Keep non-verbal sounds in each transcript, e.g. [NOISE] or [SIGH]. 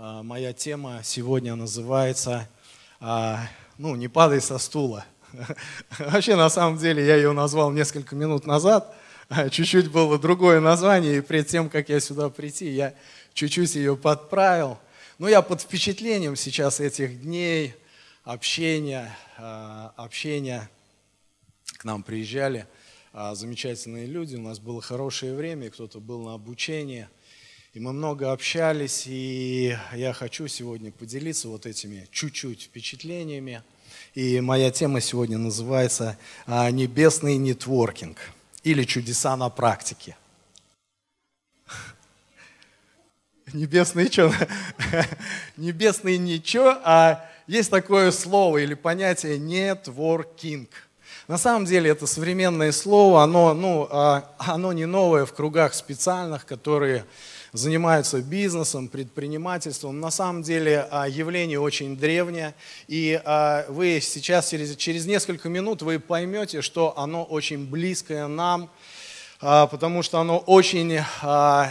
А, моя тема сегодня называется а, «Ну, не падай со стула». [LAUGHS] Вообще, на самом деле, я ее назвал несколько минут назад. А, чуть-чуть было другое название, и перед тем, как я сюда прийти, я чуть-чуть ее подправил. Но я под впечатлением сейчас этих дней общения, общения. К нам приезжали замечательные люди, у нас было хорошее время, кто-то был на обучении – и мы много общались, и я хочу сегодня поделиться вот этими чуть-чуть впечатлениями. И моя тема сегодня называется а, «Небесный нетворкинг» или «Чудеса на практике». Небесный что? [LAUGHS] Небесный ничего, а есть такое слово или понятие «нетворкинг». На самом деле это современное слово, оно, ну, а, оно не новое в кругах специальных, которые занимаются бизнесом, предпринимательством. На самом деле а, явление очень древнее, и а, вы сейчас через, через несколько минут вы поймете, что оно очень близкое нам, а, потому что оно очень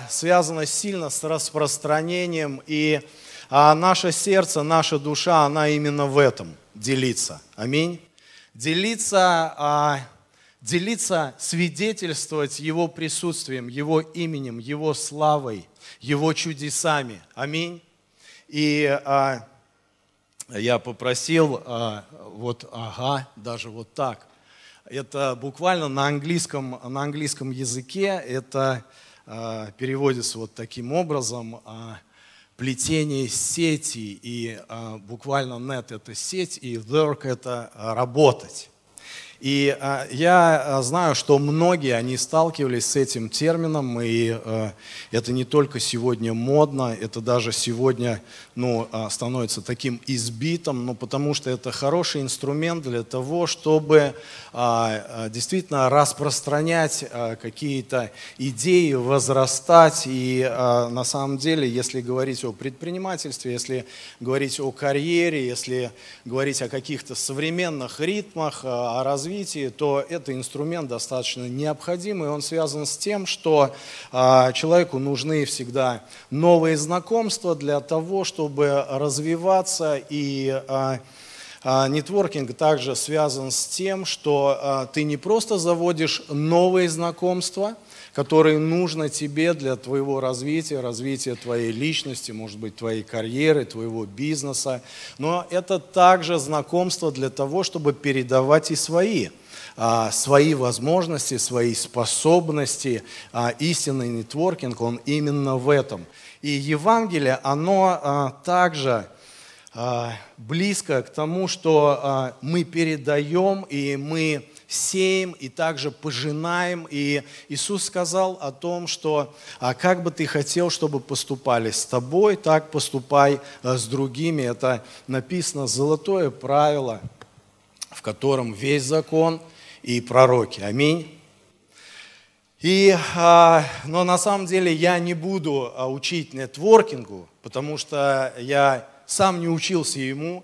связано сильно с распространением, и наше сердце, наша душа, она именно в этом делится. Аминь. Делиться делиться, свидетельствовать Его присутствием, Его именем, Его славой, Его чудесами. Аминь. И а, я попросил, а, вот, ага, даже вот так. Это буквально на английском, на английском языке, это а, переводится вот таким образом, а, плетение сети, и а, буквально net это сеть, и work это работать. И а, я а, знаю, что многие, они сталкивались с этим термином, и а, это не только сегодня модно, это даже сегодня ну, становится таким избитым, ну, потому что это хороший инструмент для того, чтобы действительно распространять какие-то идеи, возрастать. И на самом деле, если говорить о предпринимательстве, если говорить о карьере, если говорить о каких-то современных ритмах, о развитии, развитии, то это инструмент достаточно необходимый. Он связан с тем, что а, человеку нужны всегда новые знакомства для того, чтобы развиваться и а, а, Нетворкинг также связан с тем, что ты не просто заводишь новые знакомства, которые нужно тебе для твоего развития, развития твоей личности, может быть, твоей карьеры, твоего бизнеса. Но это также знакомство для того, чтобы передавать и свои а, свои возможности, свои способности. А, истинный нетворкинг, он именно в этом. И Евангелие, оно а, также близко к тому, что мы передаем и мы сеем и также пожинаем. И Иисус сказал о том, что а как бы ты хотел, чтобы поступали с тобой, так поступай а, с другими. Это написано золотое правило, в котором весь закон и пророки. Аминь. И, а, но на самом деле я не буду учить нетворкингу, потому что я сам не учился ему.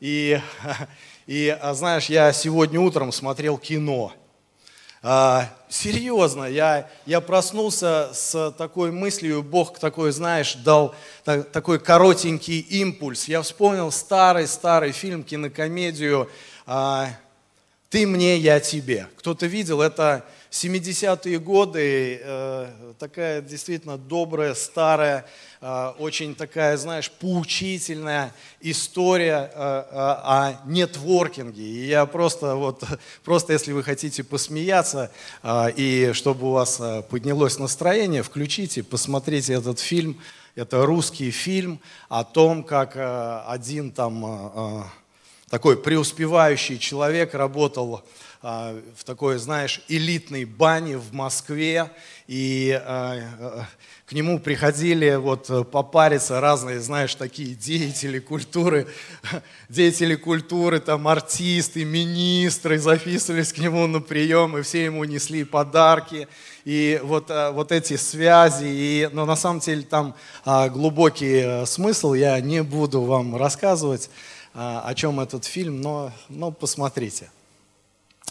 И [LAUGHS] И, а, знаешь, я сегодня утром смотрел кино. А, серьезно, я, я проснулся с такой мыслью, Бог такой, знаешь, дал так, такой коротенький импульс. Я вспомнил старый-старый фильм, кинокомедию а, «Ты мне, я тебе». Кто-то видел, это 70-е годы, э, такая действительно добрая, старая, э, очень такая, знаешь, поучительная история э, о нетворкинге. И я просто, вот, [LAUGHS] просто если вы хотите посмеяться, и чтобы у вас поднялось настроение, включите, посмотрите этот фильм. Это русский фильм о том, как один там такой преуспевающий человек работал в такой, знаешь, элитной бане в Москве, и а, а, к нему приходили вот попариться разные, знаешь, такие деятели культуры, [LAUGHS] деятели культуры, там артисты, министры записывались к нему на прием, и все ему несли подарки, и вот, вот эти связи, и, но на самом деле там глубокий смысл, я не буду вам рассказывать, о чем этот фильм, но, но посмотрите.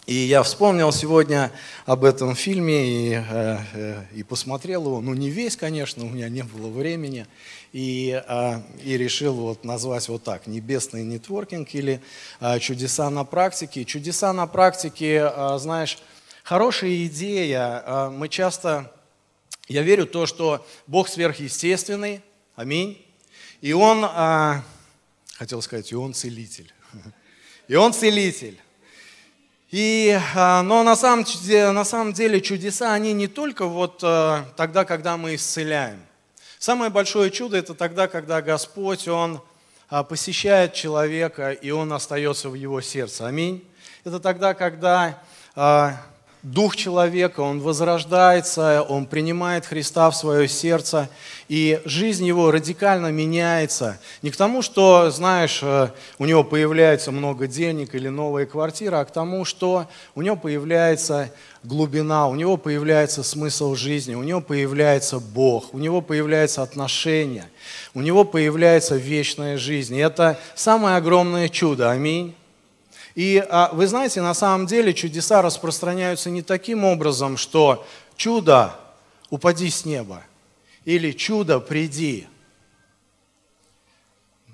И я вспомнил сегодня об этом фильме и, э, э, и посмотрел его. Ну, не весь, конечно, у меня не было времени. И, э, и решил вот назвать вот так «Небесный нетворкинг» или э, «Чудеса на практике». Чудеса на практике, э, знаешь, хорошая идея. Мы часто, я верю в то, что Бог сверхъестественный. Аминь. И Он, хотел сказать, и Он целитель. [LAUGHS] И Он целитель. И, а, но на самом, на самом деле чудеса, они не только вот а, тогда, когда мы исцеляем. Самое большое чудо – это тогда, когда Господь, Он а, посещает человека, и он остается в его сердце. Аминь. Это тогда, когда дух человека, он возрождается, он принимает Христа в свое сердце, и жизнь его радикально меняется. Не к тому, что, знаешь, э, у него появляется много денег или новая квартира, а к тому, что у него появляется глубина, у него появляется смысл жизни, у него появляется Бог, у него появляется отношения, у него появляется вечная жизнь. И это самое огромное чудо. Аминь. И а, вы знаете, на самом деле чудеса распространяются не таким образом, что чудо упади с неба или чудо приди.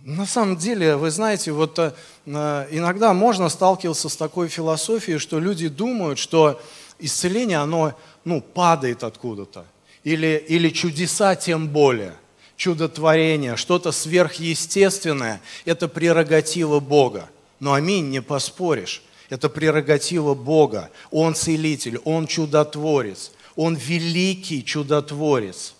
На самом деле, вы знаете, вот э, иногда можно сталкиваться с такой философией, что люди думают, что исцеление, оно ну, падает откуда-то. Или, или чудеса тем более. Чудотворение, что-то сверхъестественное – это прерогатива Бога. Но аминь, не поспоришь. Это прерогатива Бога. Он целитель, Он чудотворец. Он великий чудотворец.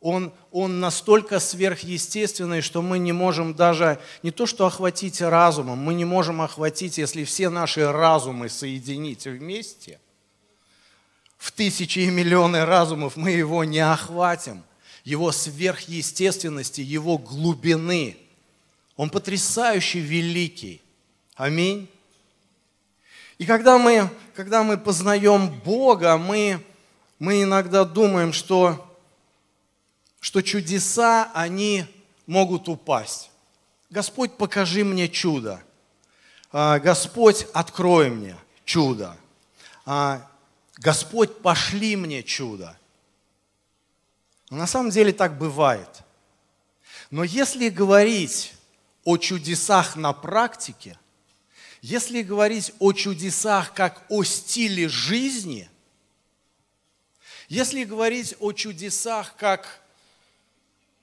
Он, он настолько сверхъестественный, что мы не можем даже не то что охватить разумом, мы не можем охватить, если все наши разумы соединить вместе, в тысячи и миллионы разумов мы его не охватим. Его сверхъестественности, его глубины – он потрясающе великий. Аминь. И когда мы, когда мы познаем Бога, мы, мы иногда думаем, что, что чудеса, они могут упасть. Господь, покажи мне чудо. А, Господь, открой мне чудо. А, Господь, пошли мне чудо. На самом деле так бывает. Но если говорить о чудесах на практике, если говорить о чудесах как о стиле жизни, если говорить о чудесах как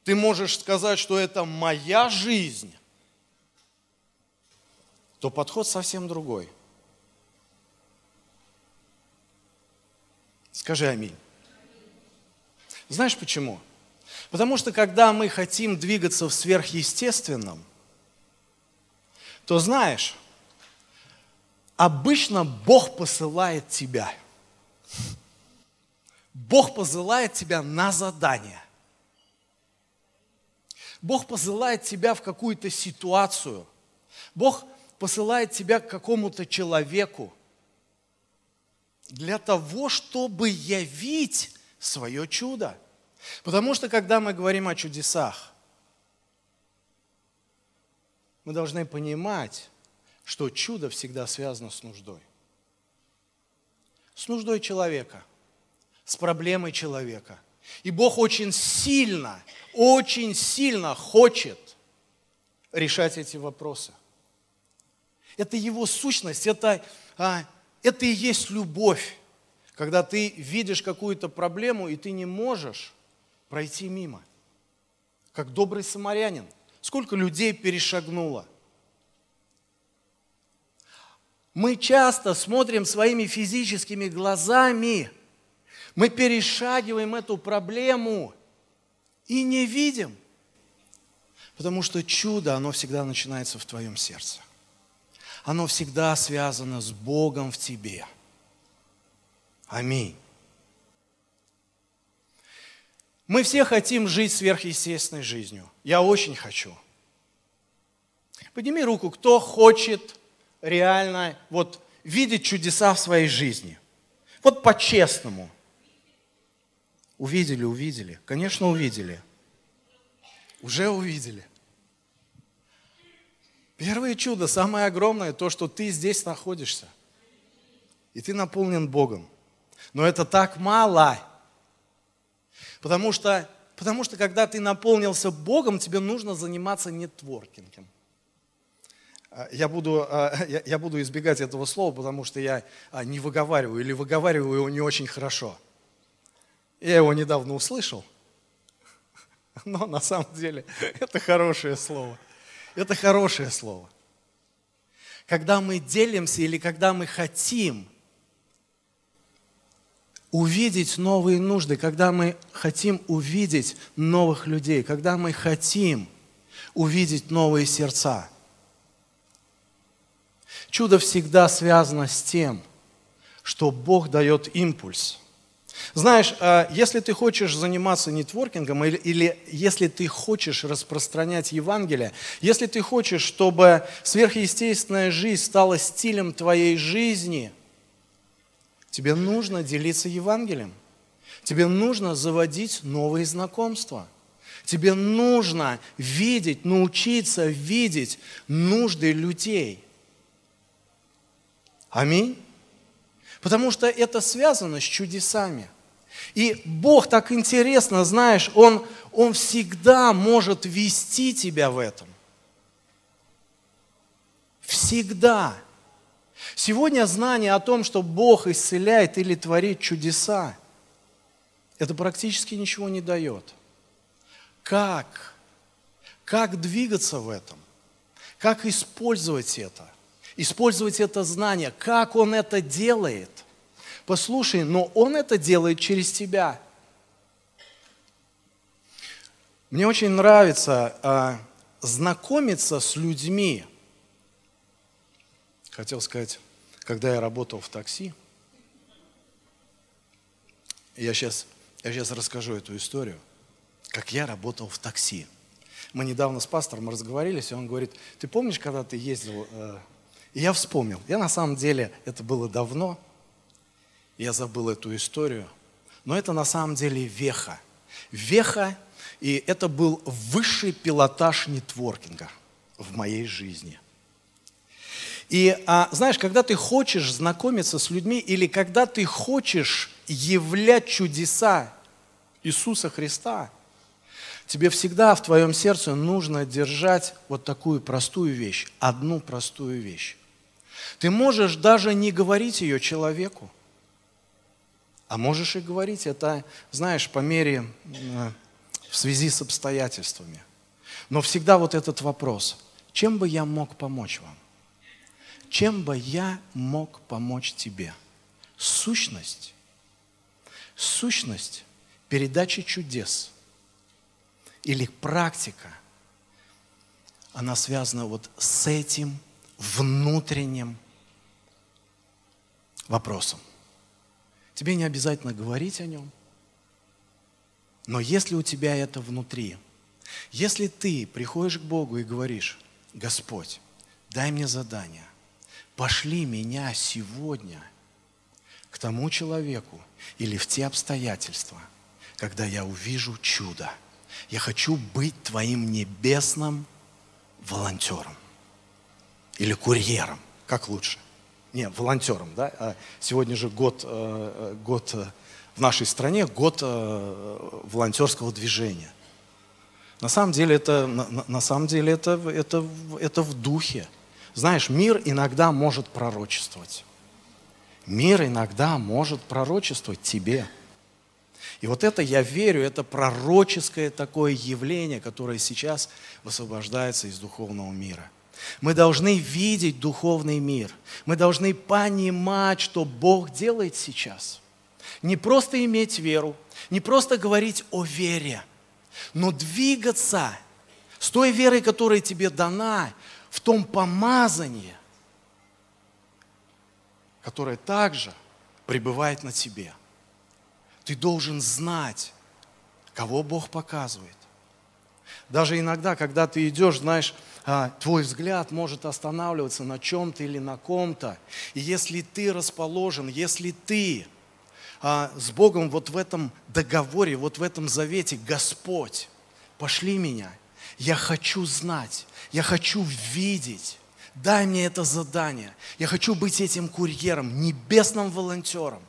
ты можешь сказать, что это моя жизнь, то подход совсем другой. Скажи аминь. Знаешь почему? Потому что когда мы хотим двигаться в сверхъестественном, то знаешь, обычно Бог посылает тебя. Бог посылает тебя на задание. Бог посылает тебя в какую-то ситуацию. Бог посылает тебя к какому-то человеку для того, чтобы явить свое чудо. Потому что когда мы говорим о чудесах, мы должны понимать, что чудо всегда связано с нуждой. С нуждой человека, с проблемой человека. И Бог очень сильно, очень сильно хочет решать эти вопросы. Это Его сущность, это, а, это и есть любовь, когда ты видишь какую-то проблему, и ты не можешь пройти мимо. Как добрый самарянин – Сколько людей перешагнуло? Мы часто смотрим своими физическими глазами, мы перешагиваем эту проблему и не видим. Потому что чудо, оно всегда начинается в твоем сердце. Оно всегда связано с Богом в тебе. Аминь. Мы все хотим жить сверхъестественной жизнью. Я очень хочу. Подними руку, кто хочет реально вот, видеть чудеса в своей жизни. Вот по-честному. Увидели, увидели. Конечно, увидели. Уже увидели. Первое чудо, самое огромное, то, что ты здесь находишься. и ты наполнен Богом. Но это так мало. Потому что, потому что когда ты наполнился Богом, тебе нужно заниматься нетворкингом. А, я буду, а, [LAUGHS] я буду избегать этого слова, потому что я а, не выговариваю или выговариваю его не очень хорошо. Я его недавно услышал, [LAUGHS] но на самом деле [LAUGHS] это хорошее слово. Это хорошее слово. Когда мы делимся или когда мы хотим увидеть новые нужды, когда мы хотим увидеть новых людей, когда мы хотим увидеть новые сердца. Чудо всегда связано с тем, что Бог дает импульс. Знаешь, а, если ты хочешь заниматься нетворкингом или, или если ты хочешь распространять Евангелие, если ты хочешь, чтобы сверхъестественная жизнь стала стилем твоей жизни – Тебе нужно делиться Евангелием. Тебе нужно заводить новые знакомства. Тебе нужно видеть, научиться видеть нужды людей. Аминь. Потому что это связано с чудесами. И Бог так интересно, знаешь, Он, Он всегда может вести тебя в этом. Всегда. Сегодня знание о том, что Бог исцеляет или творит чудеса, это практически ничего не дает. Как? Как двигаться в этом? Как использовать это? Использовать это знание. Как Он это делает? Послушай, но Он это делает через тебя. Мне очень нравится а, знакомиться с людьми. Хотел сказать, когда я работал в такси, я сейчас, я сейчас расскажу эту историю, как я работал в такси. Мы недавно с пастором разговаривались, и он говорит, ты помнишь, когда ты ездил? Э, и я вспомнил. Я на самом деле, это было давно, я забыл эту историю, но это на самом деле веха. Веха, и это был высший пилотаж нетворкинга в моей жизни – и а, знаешь, когда ты хочешь знакомиться с людьми или когда ты хочешь являть чудеса Иисуса Христа, тебе всегда в твоем сердце нужно держать вот такую простую вещь, одну простую вещь. Ты можешь даже не говорить ее человеку, а можешь и говорить это, знаешь, по мере, в связи с обстоятельствами. Но всегда вот этот вопрос, чем бы я мог помочь вам? Чем бы я мог помочь тебе? Сущность. Сущность передачи чудес или практика, она связана вот с этим внутренним вопросом. Тебе не обязательно говорить о нем, но если у тебя это внутри, если ты приходишь к Богу и говоришь, Господь, дай мне задание, пошли меня сегодня к тому человеку или в те обстоятельства, когда я увижу чудо. Я хочу быть твоим небесным волонтером или курьером, как лучше. Не, волонтером, да? А сегодня же год, э, год э, в нашей стране, год э, волонтерского движения. На самом деле это, на, на самом деле это, это, это в духе. Знаешь, мир иногда может пророчествовать. Мир иногда может пророчествовать тебе. И вот это, я верю, это пророческое такое явление, которое сейчас высвобождается из духовного мира. Мы должны видеть духовный мир. Мы должны понимать, что Бог делает сейчас. Не просто иметь веру, не просто говорить о вере, но двигаться с той верой, которая тебе дана, в том помазании, которое также пребывает на тебе. Ты должен знать, кого Бог показывает. Даже иногда, когда ты идешь, знаешь, а, твой взгляд может останавливаться на чем-то или на ком-то. И если ты расположен, если ты а, с Богом вот в этом договоре, вот в этом завете, Господь, пошли меня, я хочу знать, я хочу видеть. дай мне это задание. Я хочу быть этим курьером, небесным волонтером.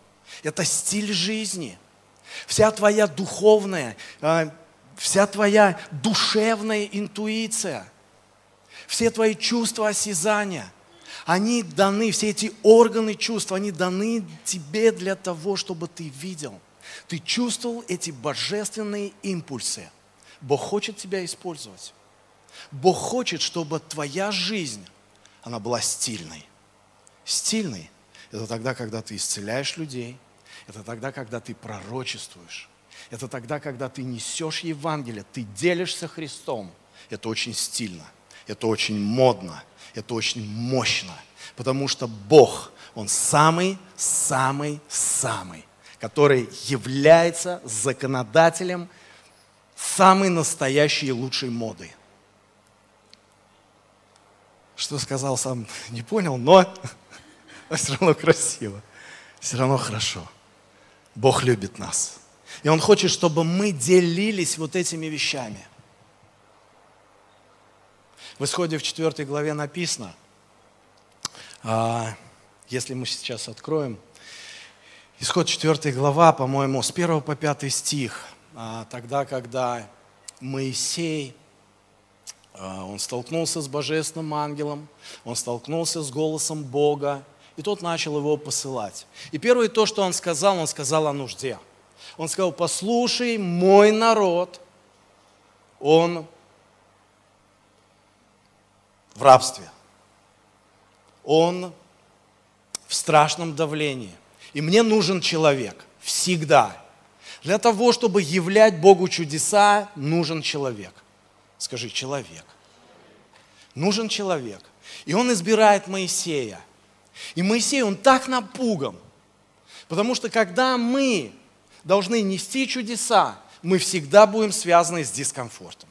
Это стиль жизни. Вся твоя духовная, а, вся твоя душевная интуиция, все твои чувства осязания, они даны, все эти органы чувств, они даны тебе для того, чтобы ты видел. Ты чувствовал эти божественные импульсы. Бог хочет тебя использовать. Бог хочет, чтобы твоя жизнь, она была стильной. Стильной – это тогда, когда ты исцеляешь людей, это тогда, когда ты пророчествуешь, это тогда, когда ты несешь Евангелие, ты делишься Христом. Это очень стильно, это очень модно, это очень мощно, потому что Бог, Он самый-самый-самый, который является законодателем самой настоящей и лучшей моды. Что сказал сам, [LAUGHS] не понял, но [LAUGHS] все равно красиво, все равно хорошо. Бог любит нас. И Он хочет, чтобы мы делились вот этими вещами. В исходе в 4 главе написано, а, если мы сейчас откроем, исход 4 глава, по-моему, с 1 по 5 стих, тогда, когда Моисей, а, он столкнулся с божественным ангелом, он столкнулся с голосом Бога, и тот начал его посылать. И первое то, что он сказал, он сказал о нужде. Он сказал, послушай, мой народ, он в рабстве. Он в страшном давлении. И мне нужен человек всегда. Для того, чтобы являть Богу чудеса, нужен человек. Скажи, человек. Нужен человек. И он избирает Моисея. И Моисей, он так напуган. Потому что когда мы должны нести чудеса, мы всегда будем связаны с дискомфортом.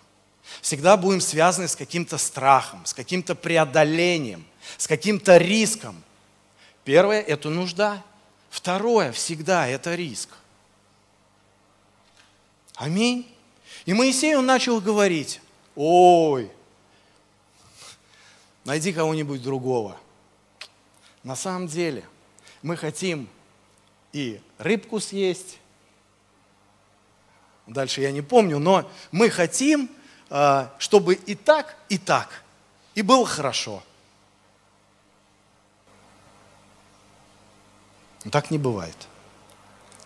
Всегда будем связаны с каким-то страхом, с каким-то преодолением, с каким-то риском. Первое – это нужда. Второе – всегда это риск. Аминь. И Моисей, он начал говорить, ой, найди кого-нибудь другого. На самом деле мы хотим и рыбку съесть, дальше я не помню, но мы хотим, а, чтобы и так, и так, и было хорошо. Но так не бывает.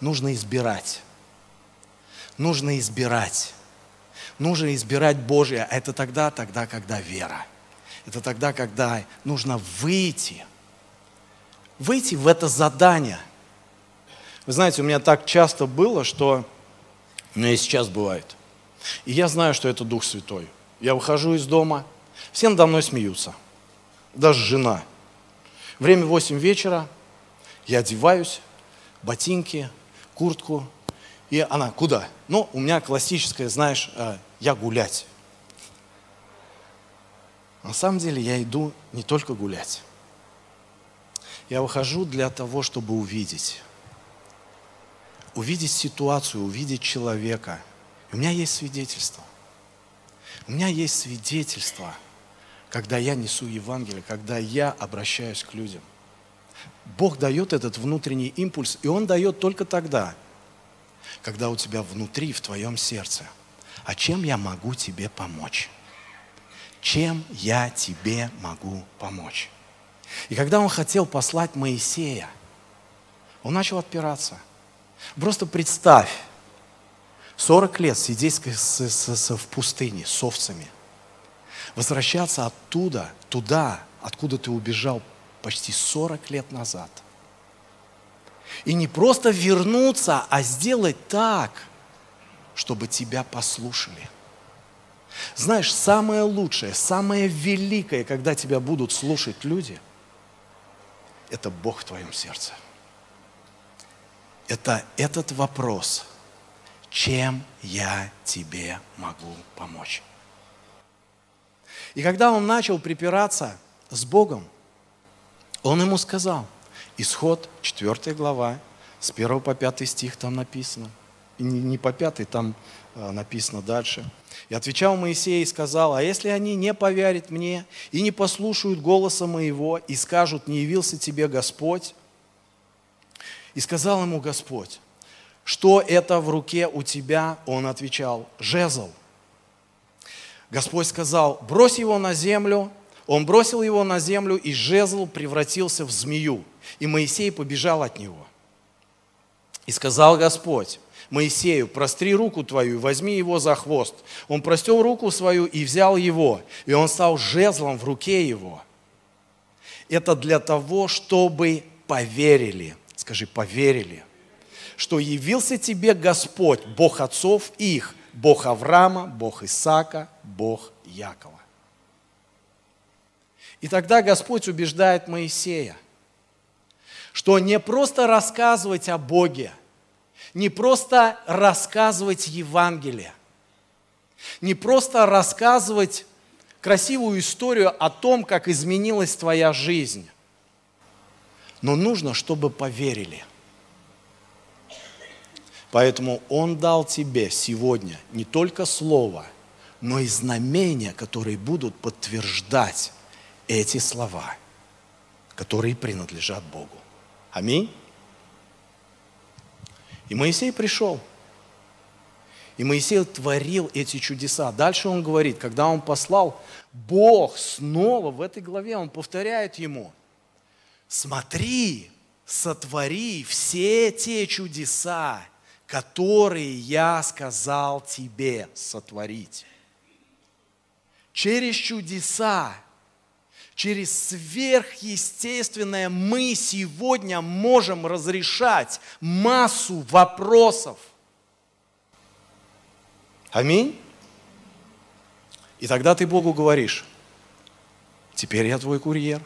Нужно избирать. Нужно избирать. Нужно избирать Божие. Это тогда, тогда, когда вера. Это тогда, когда нужно выйти. Выйти в это задание. Вы знаете, у меня так часто было, что у меня и сейчас бывает. И я знаю, что это Дух Святой. Я выхожу из дома, все надо мной смеются. Даже жена. Время 8 вечера, я одеваюсь, ботинки, куртку. И она, куда? Ну, у меня классическое, знаешь, э, я гулять. На самом деле я иду не только гулять. Я выхожу для того, чтобы увидеть увидеть ситуацию, увидеть человека. у меня есть свидетельство. У меня есть свидетельство, когда я несу Евангелие, когда я обращаюсь к людям. Бог дает этот внутренний импульс, и Он дает только тогда, когда у тебя внутри, в твоем сердце. А чем я могу тебе помочь? Чем я тебе могу помочь? И когда он хотел послать Моисея, он начал отпираться – Просто представь, 40 лет сидеть в пустыне с овцами, возвращаться оттуда, туда, откуда ты убежал почти 40 лет назад. И не просто вернуться, а сделать так, чтобы тебя послушали. Знаешь, самое лучшее, самое великое, когда тебя будут слушать люди, это Бог в твоем сердце это этот вопрос, чем я тебе могу помочь? И когда он начал припираться с Богом, он ему сказал, исход 4 глава, с 1 по 5 стих там написано, не по пятой, там написано дальше. И отвечал Моисей и сказал, а если они не поверят мне и не послушают голоса моего и скажут, не явился тебе Господь? И сказал ему Господь, что это в руке у тебя? Он отвечал, жезл. Господь сказал, брось его на землю. Он бросил его на землю, и жезл превратился в змею. И Моисей побежал от него. И сказал Господь, Моисею, простри руку твою и возьми его за хвост. Он простел руку свою и взял его, и он стал жезлом в руке его. Это для того, чтобы поверили. Скажи, поверили. Что явился тебе Господь, Бог отцов их, Бог Авраама, Бог Исаака, Бог Якова. И тогда Господь убеждает Моисея, что не просто рассказывать о Боге – не просто рассказывать Евангелие, не просто рассказывать красивую историю о том, как изменилась твоя жизнь, но нужно, чтобы поверили. Поэтому Он дал тебе сегодня не только Слово, но и знамения, которые будут подтверждать эти слова, которые принадлежат Богу. Аминь. И Моисей пришел. И Моисей творил эти чудеса. Дальше он говорит, когда он послал, Бог снова в этой главе, он повторяет ему, смотри, сотвори все те чудеса, которые я сказал тебе сотворить. Через чудеса через сверхъестественное мы сегодня можем разрешать массу вопросов. Аминь. И тогда ты Богу говоришь, теперь я твой курьер,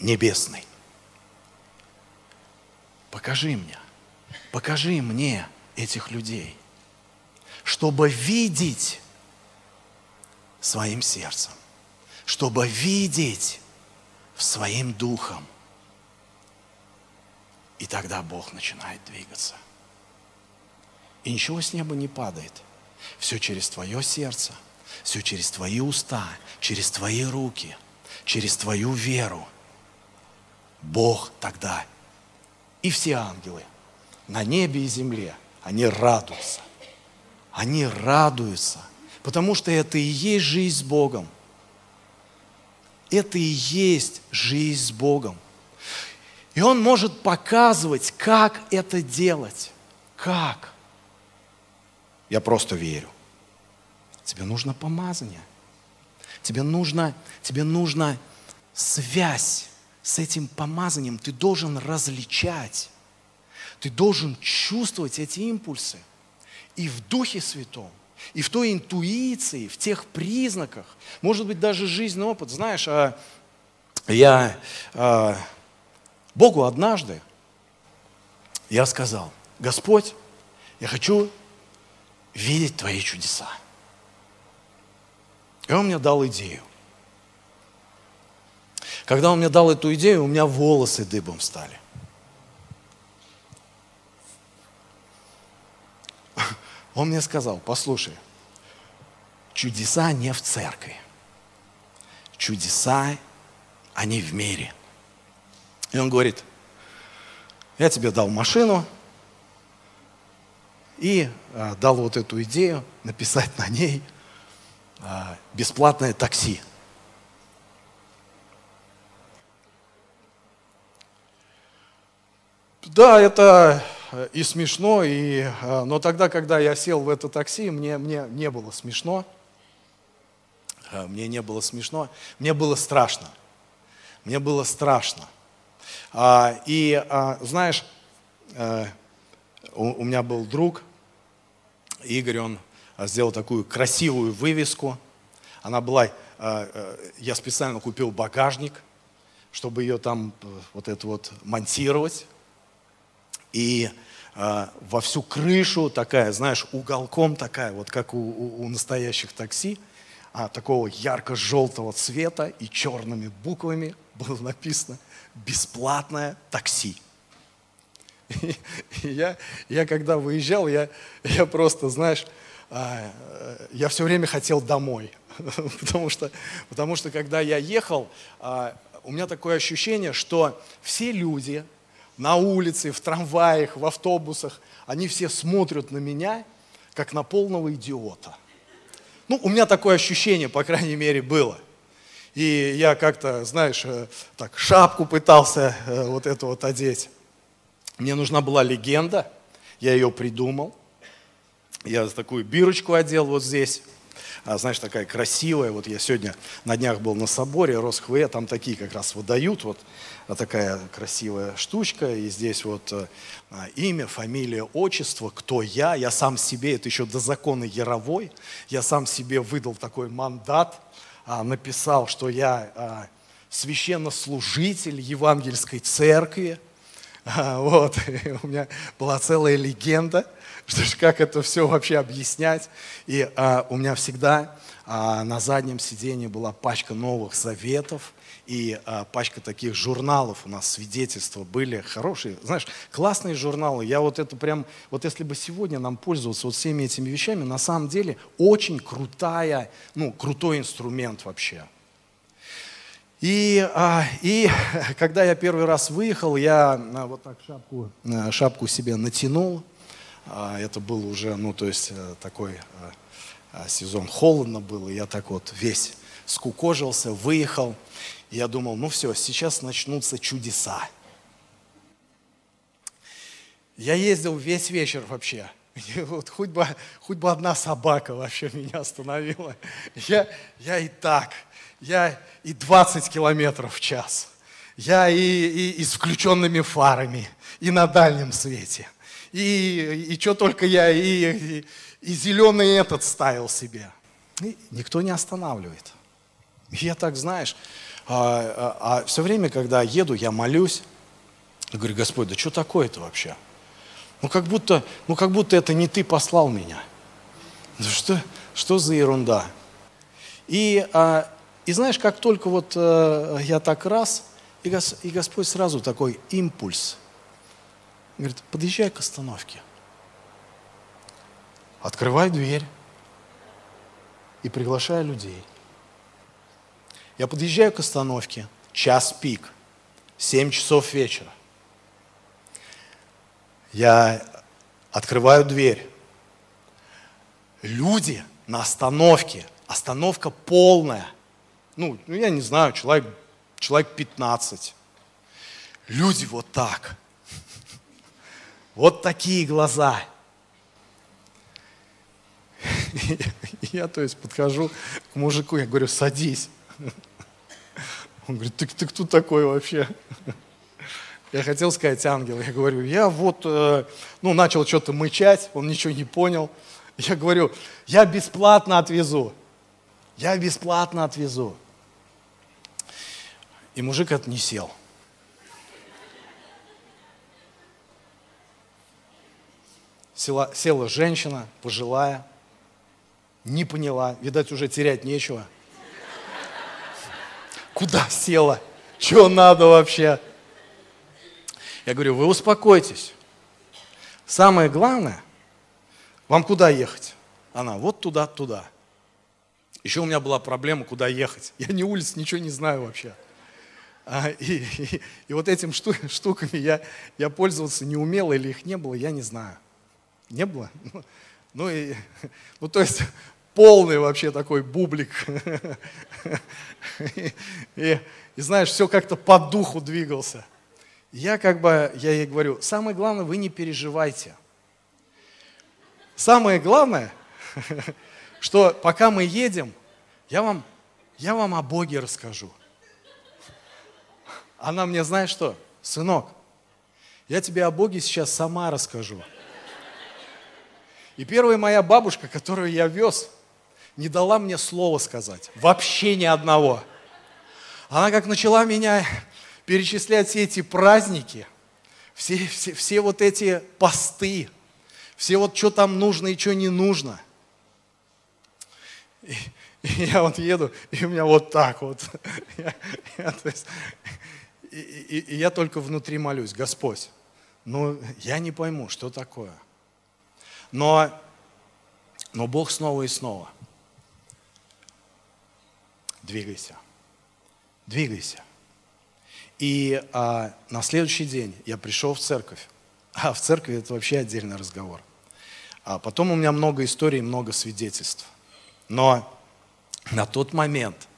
небесный. Покажи мне, покажи мне этих людей, чтобы видеть своим сердцем чтобы видеть своим духом. И тогда Бог начинает двигаться. И ничего с неба не падает. Все через твое сердце, все через твои уста, через твои руки, через твою веру. Бог тогда и все ангелы на небе и земле, они радуются. Они радуются, потому что это и есть жизнь с Богом – это и есть жизнь с Богом. И Он может показывать, как это делать. Как? Я просто верю. Тебе нужно помазание. Тебе нужно, тебе нужно связь с этим помазанием. Ты должен различать. Ты должен чувствовать эти импульсы. И в Духе Святом и в той интуиции, в тех признаках, может быть, даже жизненный опыт. Знаешь, а я а, Богу однажды я сказал, Господь, я хочу видеть Твои чудеса. И Он мне дал идею. Когда Он мне дал эту идею, у меня волосы дыбом стали. Он мне сказал, послушай, чудеса не в церкви. Чудеса, они в мире. И он говорит, я тебе дал машину и а, дал вот эту идею написать на ней а, бесплатное такси. Да, это и смешно, и, а, но тогда, когда я сел в это такси, мне, мне не было смешно. А, мне не было смешно, мне было страшно. Мне было страшно. А, и знаешь, у меня был друг, Игорь, он сделал такую красивую вывеску. Она была, я специально купил багажник, чтобы ее там вот это вот монтировать и э, во всю крышу такая, знаешь, уголком такая, вот как у, у, у настоящих такси, а, такого ярко-желтого цвета и черными буквами было написано «бесплатное такси». И, и я, я когда выезжал, я, я просто, знаешь, а, я все время хотел домой. [LAUGHS] Потому что, потому что когда я ехал, а, у меня такое ощущение, что все люди на улице, в трамваях, в автобусах, они все смотрят на меня, как на полного идиота. Ну, у меня такое ощущение, по крайней мере, было. И я как-то, знаешь, э, так шапку пытался э, вот эту вот одеть. Мне нужна была легенда, я ее придумал. Я такую бирочку одел вот здесь, знаешь, такая красивая. Вот я сегодня на днях был на соборе Росхве, там такие как раз выдают, вот а такая красивая штучка. И здесь вот э, а, имя, фамилия, отчество, кто я. Я сам себе, это еще до закона Яровой, я сам себе выдал такой мандат, а, написал, что я священнослужитель Евангельской церкви. [LAUGHS] Вот, [LAUGHS] у меня была целая легенда – что ж, как это все вообще объяснять. И а, у меня всегда а, на заднем сиденье была пачка новых заветов и а, пачка таких журналов у нас, свидетельства были хорошие. Знаешь, классные журналы. Я вот это прям, вот если бы сегодня нам пользоваться вот всеми этими вещами, на самом деле очень крутая, ну, крутой инструмент вообще. И, а, и [LAUGHS] когда я первый раз выехал, я а, вот так шапку, а, шапку себе натянул, это был уже, ну, то есть э, такой э, э, сезон холодно было, я так вот весь скукожился, выехал. Я думал, ну все, сейчас начнутся чудеса. Я ездил весь вечер вообще. И вот хоть бы, хоть бы одна собака вообще меня остановила. Я, я и так, я и 20 километров в час. Я и, и, и с включенными фарами, и на дальнем свете – и, и что только я, и, и, и зеленый этот ставил себе. И никто не останавливает. я так, знаешь, а, а, а все время, когда еду, я молюсь, я говорю, Господь, да что такое-то вообще? Ну как, будто, ну, как будто это не ты послал меня. Ну, что, что за ерунда? И, а, и знаешь, как только вот а, я так раз, и, Гос, и Господь сразу такой импульс – Говорит, подъезжай к остановке. Открывай дверь и приглашаю людей. Я подъезжаю к остановке, час пик, 7 часов вечера. Я открываю дверь. Люди на остановке, остановка полная. Ну, ну я не знаю, человек, человек 15. Люди вот так – вот такие глаза. [LAUGHS] Я, то есть, подхожу к мужику, я говорю, садись. Он говорит, ты, ты кто такой вообще? Я хотел сказать ангел. Я говорю, я вот, э, ну, начал что-то мычать, он ничего не понял. Я говорю, я бесплатно отвезу. Я бесплатно отвезу. И мужик это не сел. Села, села женщина, пожилая, не поняла, видать, уже терять нечего. Куда села? Чего надо вообще? Я говорю, вы успокойтесь. Самое главное, вам куда ехать? Она, вот туда, туда. Еще у меня была проблема, куда ехать. Я ни улиц, ничего не знаю вообще. А, и, и, и вот этим штуками я, я пользоваться не умел или их не было, я не знаю. Не было? [LAUGHS] Ну, и, [LAUGHS] ну то есть [LAUGHS] полный вообще такой бублик. И, и, и знаешь, все как-то по духу двигался. Я как бы, я ей говорю, самое главное, вы не переживайте. Самое главное, что пока мы едем, я вам, я вам о Боге расскажу. Она мне, знаешь что, сынок, я тебе о Боге сейчас сама расскажу. И первая моя бабушка, которую я вез, не дала мне слова сказать. Вообще ни одного. Она как начала меня перечислять все эти праздники, все, все, все вот эти посты, все вот что там нужно и что не нужно. И, и я вот еду, и у меня вот так вот. [LAUGHS] Я, я, то есть, и, и, и я только внутри молюсь, Господь, ну, я не пойму, что такое. Но, но Бог снова и снова. Двигайся. Двигайся. И а, на следующий день я пришел в церковь. [LAUGHS] А в церкви это вообще отдельный разговор. А потом у меня много историй, много свидетельств. Но на тот момент,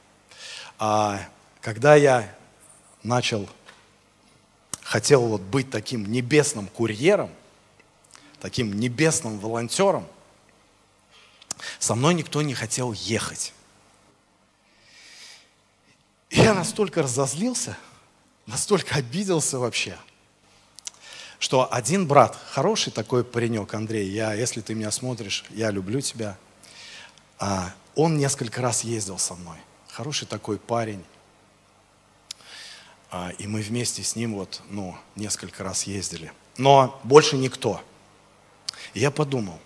а, когда я начал, хотел вот быть таким небесным курьером, таким небесным волонтером, со мной никто не хотел ехать. Я настолько разозлился, настолько обиделся вообще, что один брат, хороший такой паренек, Андрей, я, если ты меня смотришь, я люблю тебя, а, он несколько раз ездил со мной. Хороший такой парень. А, и мы вместе с ним вот, ну, несколько раз ездили. Но больше никто. И я подумал,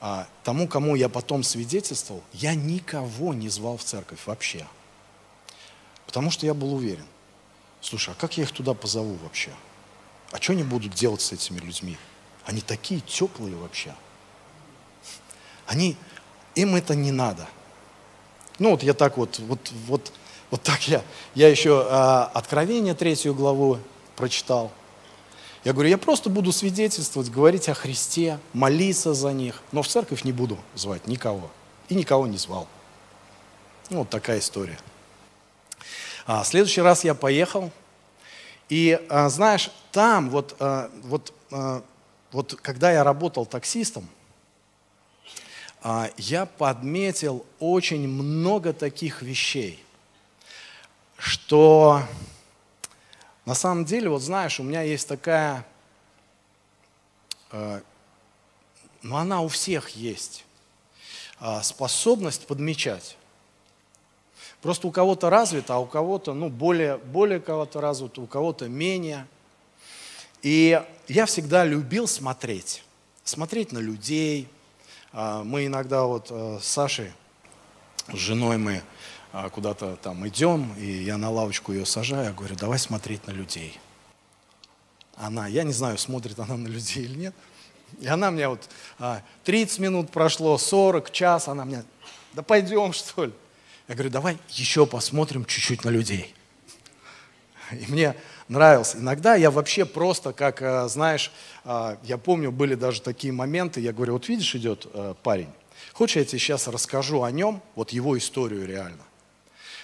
а, тому, кому я потом свидетельствовал, я никого не звал в церковь вообще. Потому что я был уверен, слушай, а как я их туда позову вообще? А что они будут делать с этими людьми? Они такие теплые вообще. Они, им это не надо. Ну вот я так вот, вот, вот, вот так я, я еще а, Откровение третью главу прочитал. Я говорю, я просто буду свидетельствовать, говорить о Христе, молиться за них, но в церковь не буду звать никого. И никого не звал. Ну, вот такая история. А, следующий раз я поехал, и а, знаешь, там вот, а, вот, а, вот когда я работал таксистом, а, я подметил очень много таких вещей, что на самом деле, вот знаешь, у меня есть такая, э, ну она у всех есть, э, способность подмечать. Просто у кого-то развито, а у кого-то, ну, более, более кого-то развито, у кого-то менее. И я всегда любил смотреть. Смотреть на людей. Э, мы иногда вот э, с Сашей, с женой мы куда-то там идем, и я на лавочку ее сажаю, говорю, давай смотреть на людей. Она, я не знаю, смотрит она на людей или нет, и она мне вот 30 а, минут прошло, 40, час, она мне, да пойдем что ли. Я говорю, давай еще посмотрим чуть-чуть на людей. И мне нравилось. Иногда я вообще просто, как, а, знаешь, я помню, были даже такие моменты, я говорю, вот видишь, идет парень, хочешь, я тебе сейчас расскажу о нем, вот его историю реально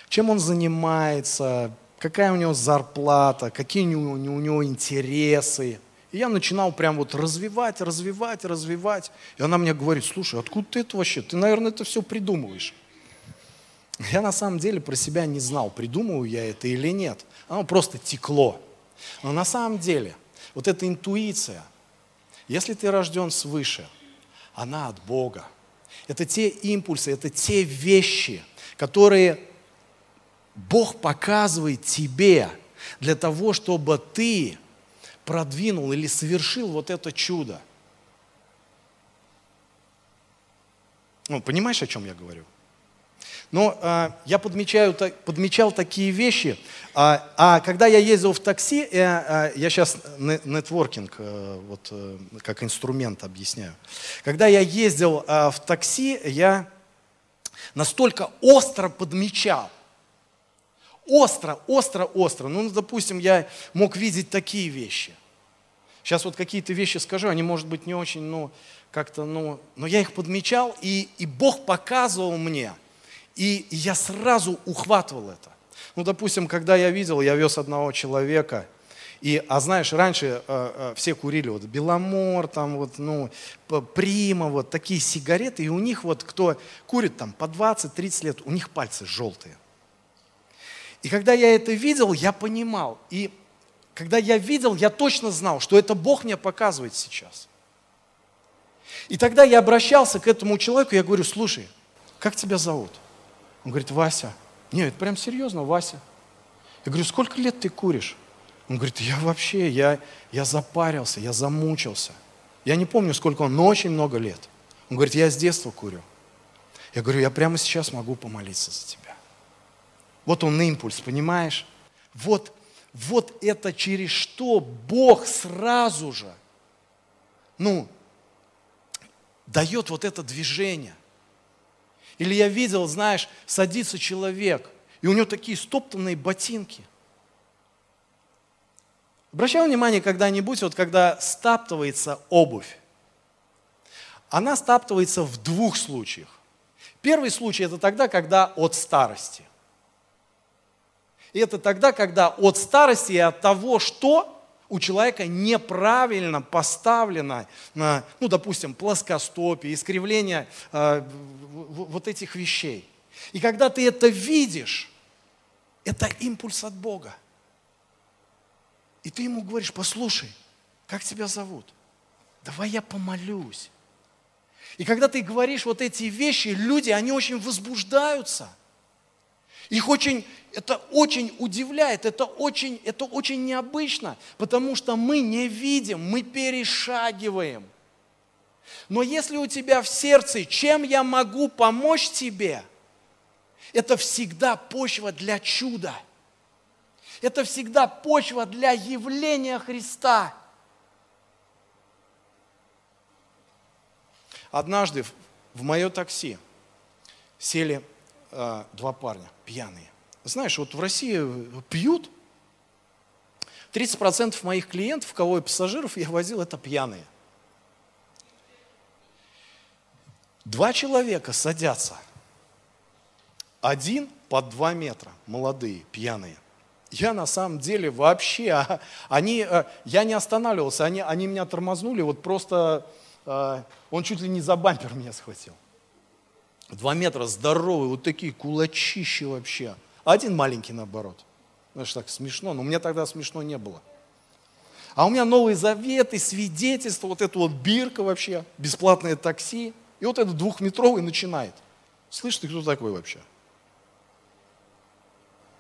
чем он занимается, какая у него зарплата, какие у него, интересы. И я начинал прям вот развивать, развивать, развивать. И она мне говорит, слушай, откуда ты это вообще? Ты, наверное, это все придумываешь. Я на самом деле про себя не знал, придумываю я это или нет. Оно просто текло. Но на самом деле, вот эта интуиция, если ты рожден свыше, она от Бога. Это те импульсы, это те вещи, которые Бог показывает тебе для того, чтобы ты продвинул или совершил вот это чудо. Ну, понимаешь, о чем я говорю? Но э, я подмечаю, так, подмечал такие вещи. А, а когда я ездил в такси, э, э, я сейчас нетворкинг э, вот, э, как инструмент объясняю. Когда я ездил э, в такси, я настолько остро подмечал, Остро, остро, остро. Ну, допустим, я мог видеть такие вещи. Сейчас вот какие-то вещи скажу, они, может быть, не очень, ну, как-то, ну, но я их подмечал, и, и Бог показывал мне, и я сразу ухватывал это. Ну, допустим, когда я видел, я вез одного человека, и, а знаешь, раньше э, э, все курили вот Беломор, там вот, ну, Прима, вот такие сигареты, и у них вот, кто курит там по 20-30 лет, у них пальцы желтые. И когда я это видел, я понимал. И когда я видел, я точно знал, что это Бог мне показывает сейчас. И тогда я обращался к этому человеку, я говорю, слушай, как тебя зовут? Он говорит, Вася. Нет, это прям серьезно, Вася. Я говорю, сколько лет ты куришь? Он говорит, я вообще, я, я запарился, я замучился. Я не помню, сколько он, но очень много лет. Он говорит, я с детства курю. Я говорю, я прямо сейчас могу помолиться за тебя. Вот он импульс, понимаешь? Вот, вот это через что Бог сразу же, ну, дает вот это движение. Или я видел, знаешь, садится человек, и у него такие стоптанные ботинки. Обращал внимание когда-нибудь, вот когда стаптывается обувь. Она стаптывается в двух случаях. Первый случай – это тогда, когда от старости. И это тогда, когда от старости и от того, что у человека неправильно поставлено, на, ну, допустим, плоскостопие, искривление э, вот этих вещей. И когда ты это видишь, это импульс от Бога. И ты ему говоришь, послушай, как тебя зовут? Давай я помолюсь. И когда ты говоришь вот эти вещи, люди, они очень возбуждаются. Их очень, это очень удивляет, это очень, это очень необычно, потому что мы не видим, мы перешагиваем. Но если у тебя в сердце, чем я могу помочь тебе, это всегда почва для чуда. Это всегда почва для явления Христа. Однажды в мое такси сели э, два парня пьяные. Знаешь, вот в России пьют. 30% моих клиентов, кого я пассажиров я возил, это пьяные. Два человека садятся. Один под два метра, молодые, пьяные. Я на самом деле вообще, а, они, э, я не останавливался, они, они меня тормознули, вот просто он чуть ли не за бампер меня схватил. Два метра здоровый, вот такие кулачищи вообще. Один маленький наоборот. Знаешь, так смешно, но у меня тогда смешно не было. А у меня Новый Завет и свидетельство, вот это вот бирка вообще, бесплатное такси. И вот этот двухметровый начинает. Слышь, ты кто такой вообще?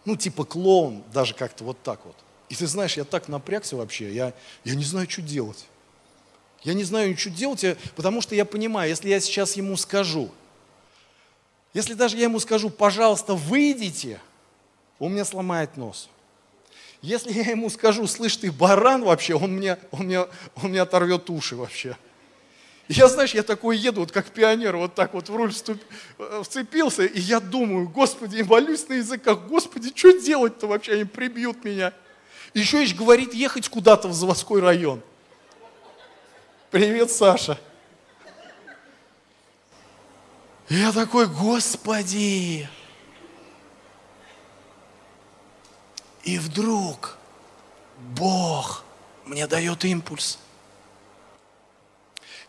Ну, типа клоун, даже как-то вот так вот. И ты знаешь, я так напрягся вообще, я, я не знаю, что делать. Я не знаю ничего делать, потому что я понимаю, если я сейчас ему скажу, если даже я ему скажу, пожалуйста, выйдите, он мне сломает нос. Если я ему скажу, слышь, ты баран вообще, он мне, он мне, он мне оторвет уши вообще. И я, знаешь, я такой еду, вот как пионер, вот так вот в руль вступ, э, вцепился, и я думаю, Господи, молюсь на языках, Господи, что делать-то вообще, они прибьют меня. Еще есть говорит ехать куда-то в заводской район – Привет, Саша. Я такой, Господи. И вдруг Бог мне дает импульс.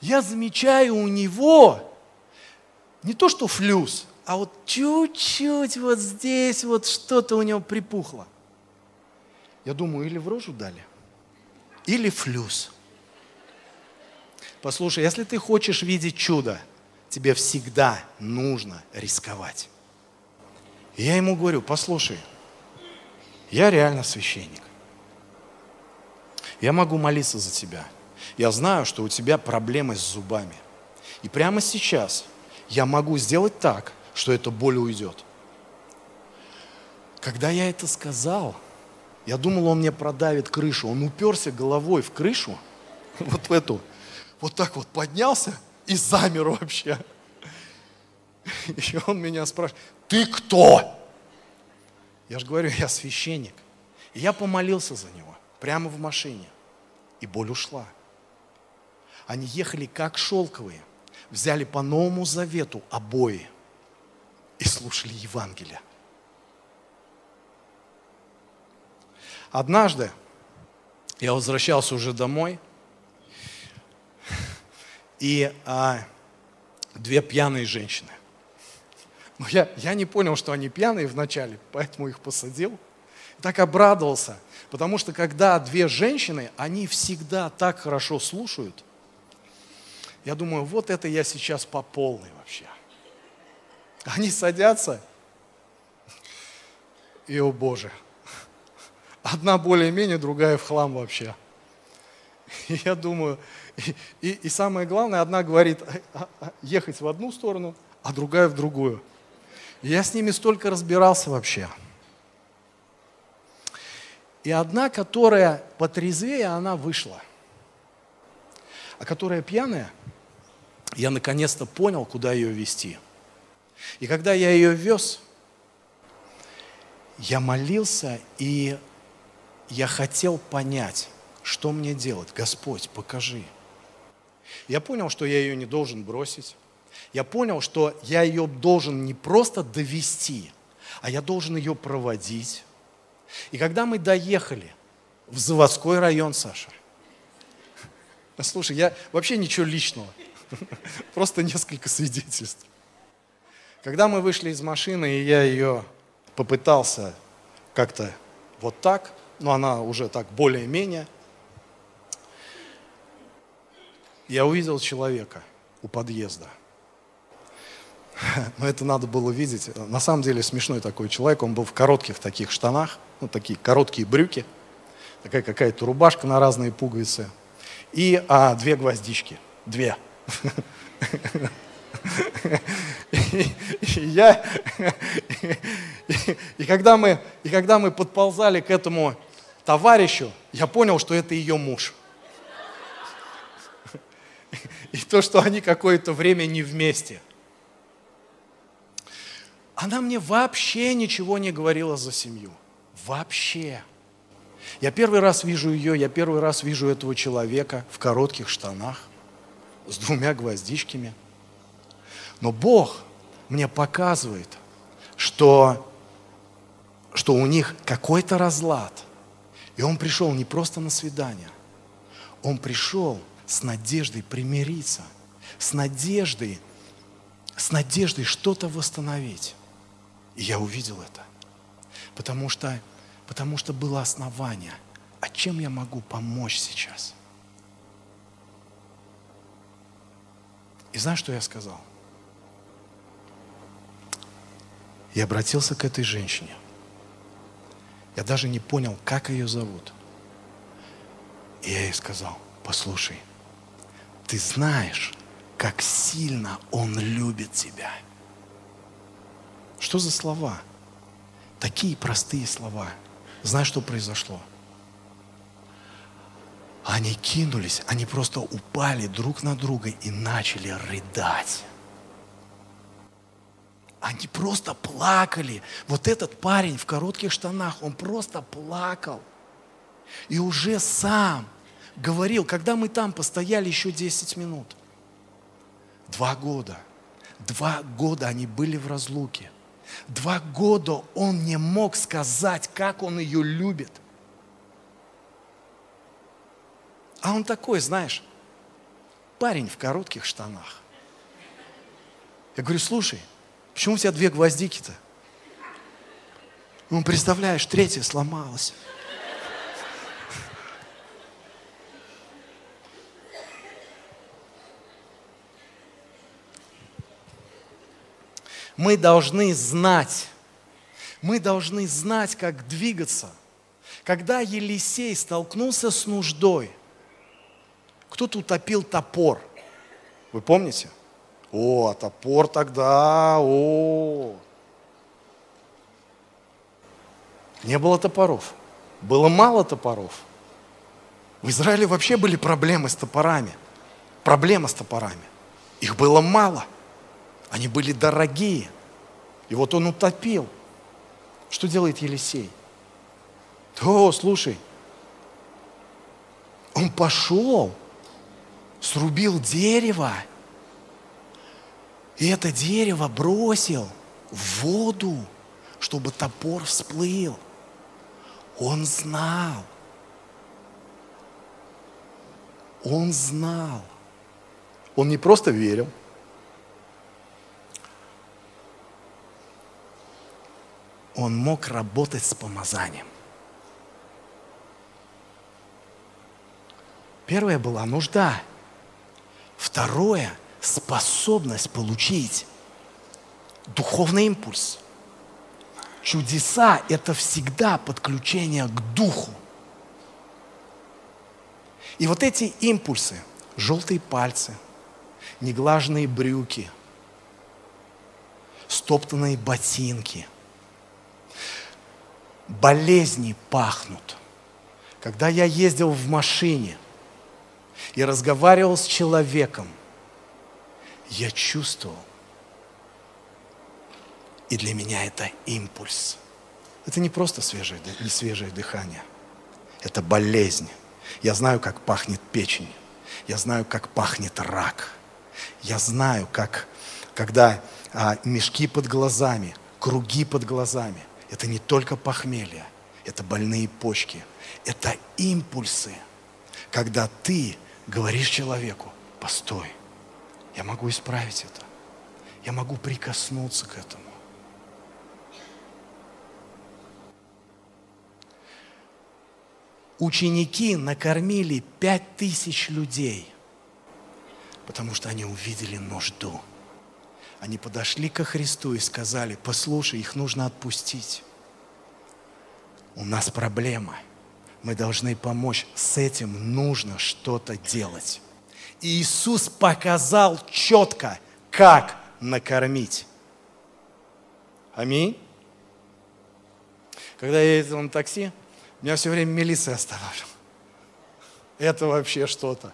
Я замечаю у него не то, что флюс, а вот чуть-чуть вот здесь вот что-то у него припухло. Я думаю, или в рожу дали, или флюс. Послушай, если ты хочешь видеть чудо, тебе всегда нужно рисковать. И я ему говорю, послушай, я реально священник. Я могу молиться за тебя. Я знаю, что у тебя проблемы с зубами. И прямо сейчас я могу сделать так, что эта боль уйдет. Когда я это сказал, я думал, он мне продавит крышу. Он уперся головой в крышу, [LAUGHS] вот в эту, вот так вот поднялся и замер вообще. [LAUGHS] И он меня спрашивает, ты кто? Я же говорю, я священник. И я помолился за него, прямо в машине. И боль ушла. Они ехали как шелковые, взяли по Новому Завету обои и слушали Евангелие. Однажды я возвращался уже домой – и а, две пьяные женщины. Но я, я не понял, что они пьяные вначале, поэтому их посадил. Так обрадовался, потому что когда две женщины, они всегда так хорошо слушают. Я думаю, вот это я сейчас по полной вообще. Они садятся, и, о Боже, одна более-менее, другая в хлам вообще. [LAUGHS] Я думаю, и, и, и самое главное, одна говорит «А, а, ехать в одну сторону, а другая в другую. Я с ними столько разбирался вообще. И одна, которая потрезвее, она вышла. А которая пьяная, я наконец-то понял, куда ее вести. И когда я ее вез, я молился, и я хотел понять, что мне делать. Господь, покажи. Я понял, что я ее не должен бросить. Я понял, что я ее должен не просто довести, а я должен ее проводить. И когда мы доехали в заводской район, Саша, [LAUGHS] слушай, я вообще ничего личного, [LAUGHS] просто несколько свидетельств. Когда мы вышли из машины, и я ее попытался как-то вот так, но она уже так более-менее, я увидел человека у подъезда. [LAUGHS] Но это надо было видеть. На самом деле смешной такой человек. Он был в коротких таких штанах, ну, такие короткие брюки, такая какая-то рубашка на разные пуговицы и а, две гвоздички. Две. И, [LAUGHS] и я, и, [LAUGHS] и, когда мы, и когда мы подползали к этому товарищу, я понял, что это ее муж. И то, что они какое-то время не вместе. Она мне вообще ничего не говорила за семью. Вообще. Я первый раз вижу ее, я первый раз вижу этого человека в коротких штанах, с двумя гвоздичками. Но Бог мне показывает, что, что у них какой-то разлад. И он пришел не просто на свидание, он пришел с надеждой примириться, с надеждой, с надеждой что-то восстановить. И я увидел это. Потому что, потому что было основание. А чем я могу помочь сейчас? И знаешь, что я сказал? Я обратился к этой женщине. Я даже не понял, как ее зовут. И я ей сказал, послушай, ты знаешь, как сильно Он любит тебя. Что за слова? Такие простые слова. Знаешь, что произошло? Они кинулись, они просто упали друг на друга и начали рыдать. Они просто плакали. Вот этот парень в коротких штанах, он просто плакал. И уже сам говорил, когда мы там постояли еще 10 минут. Два года. Два года они были в разлуке. Два года он не мог сказать, как он ее любит. А он такой, знаешь, парень в коротких штанах. Я говорю, слушай, почему у тебя две гвоздики-то? Ну, представляешь, третья сломалась. Мы должны знать, мы должны знать, как двигаться. Когда Елисей столкнулся с нуждой, кто-то утопил топор. Вы помните? О, а топор тогда, о. Не было топоров. Было мало топоров. В Израиле вообще были проблемы с топорами. Проблема с топорами. Их было мало. Они были дорогие. И вот он утопил. Что делает Елисей? О, слушай, он пошел, срубил дерево, и это дерево бросил в воду, чтобы топор всплыл. Он знал. Он знал. Он не просто верил – он мог работать с помазанием. Первое была нужда. Второе – способность получить духовный импульс. Чудеса – это всегда подключение к духу. И вот эти импульсы, желтые пальцы, неглаженные брюки, стоптанные ботинки – болезни пахнут. когда я ездил в машине и разговаривал с человеком, я чувствовал, и для меня это импульс. Это не просто свежее, не свежее дыхание. Это болезнь. Я знаю, как пахнет печень. Я знаю, как пахнет рак. Я знаю, как, когда а, мешки под глазами, круги под глазами. Это не только похмелье, это больные почки. Это импульсы, когда ты говоришь человеку, постой, я могу исправить это. Я могу прикоснуться к этому. Ученики накормили пять тысяч людей, потому что они увидели нужду. Они подошли ко Христу и сказали, послушай, их нужно отпустить. У нас проблема. Мы должны помочь. С этим нужно что-то делать. И Иисус показал четко, как накормить. Аминь. Когда я ездил на такси, меня все время милиция останавливала. Это вообще что-то.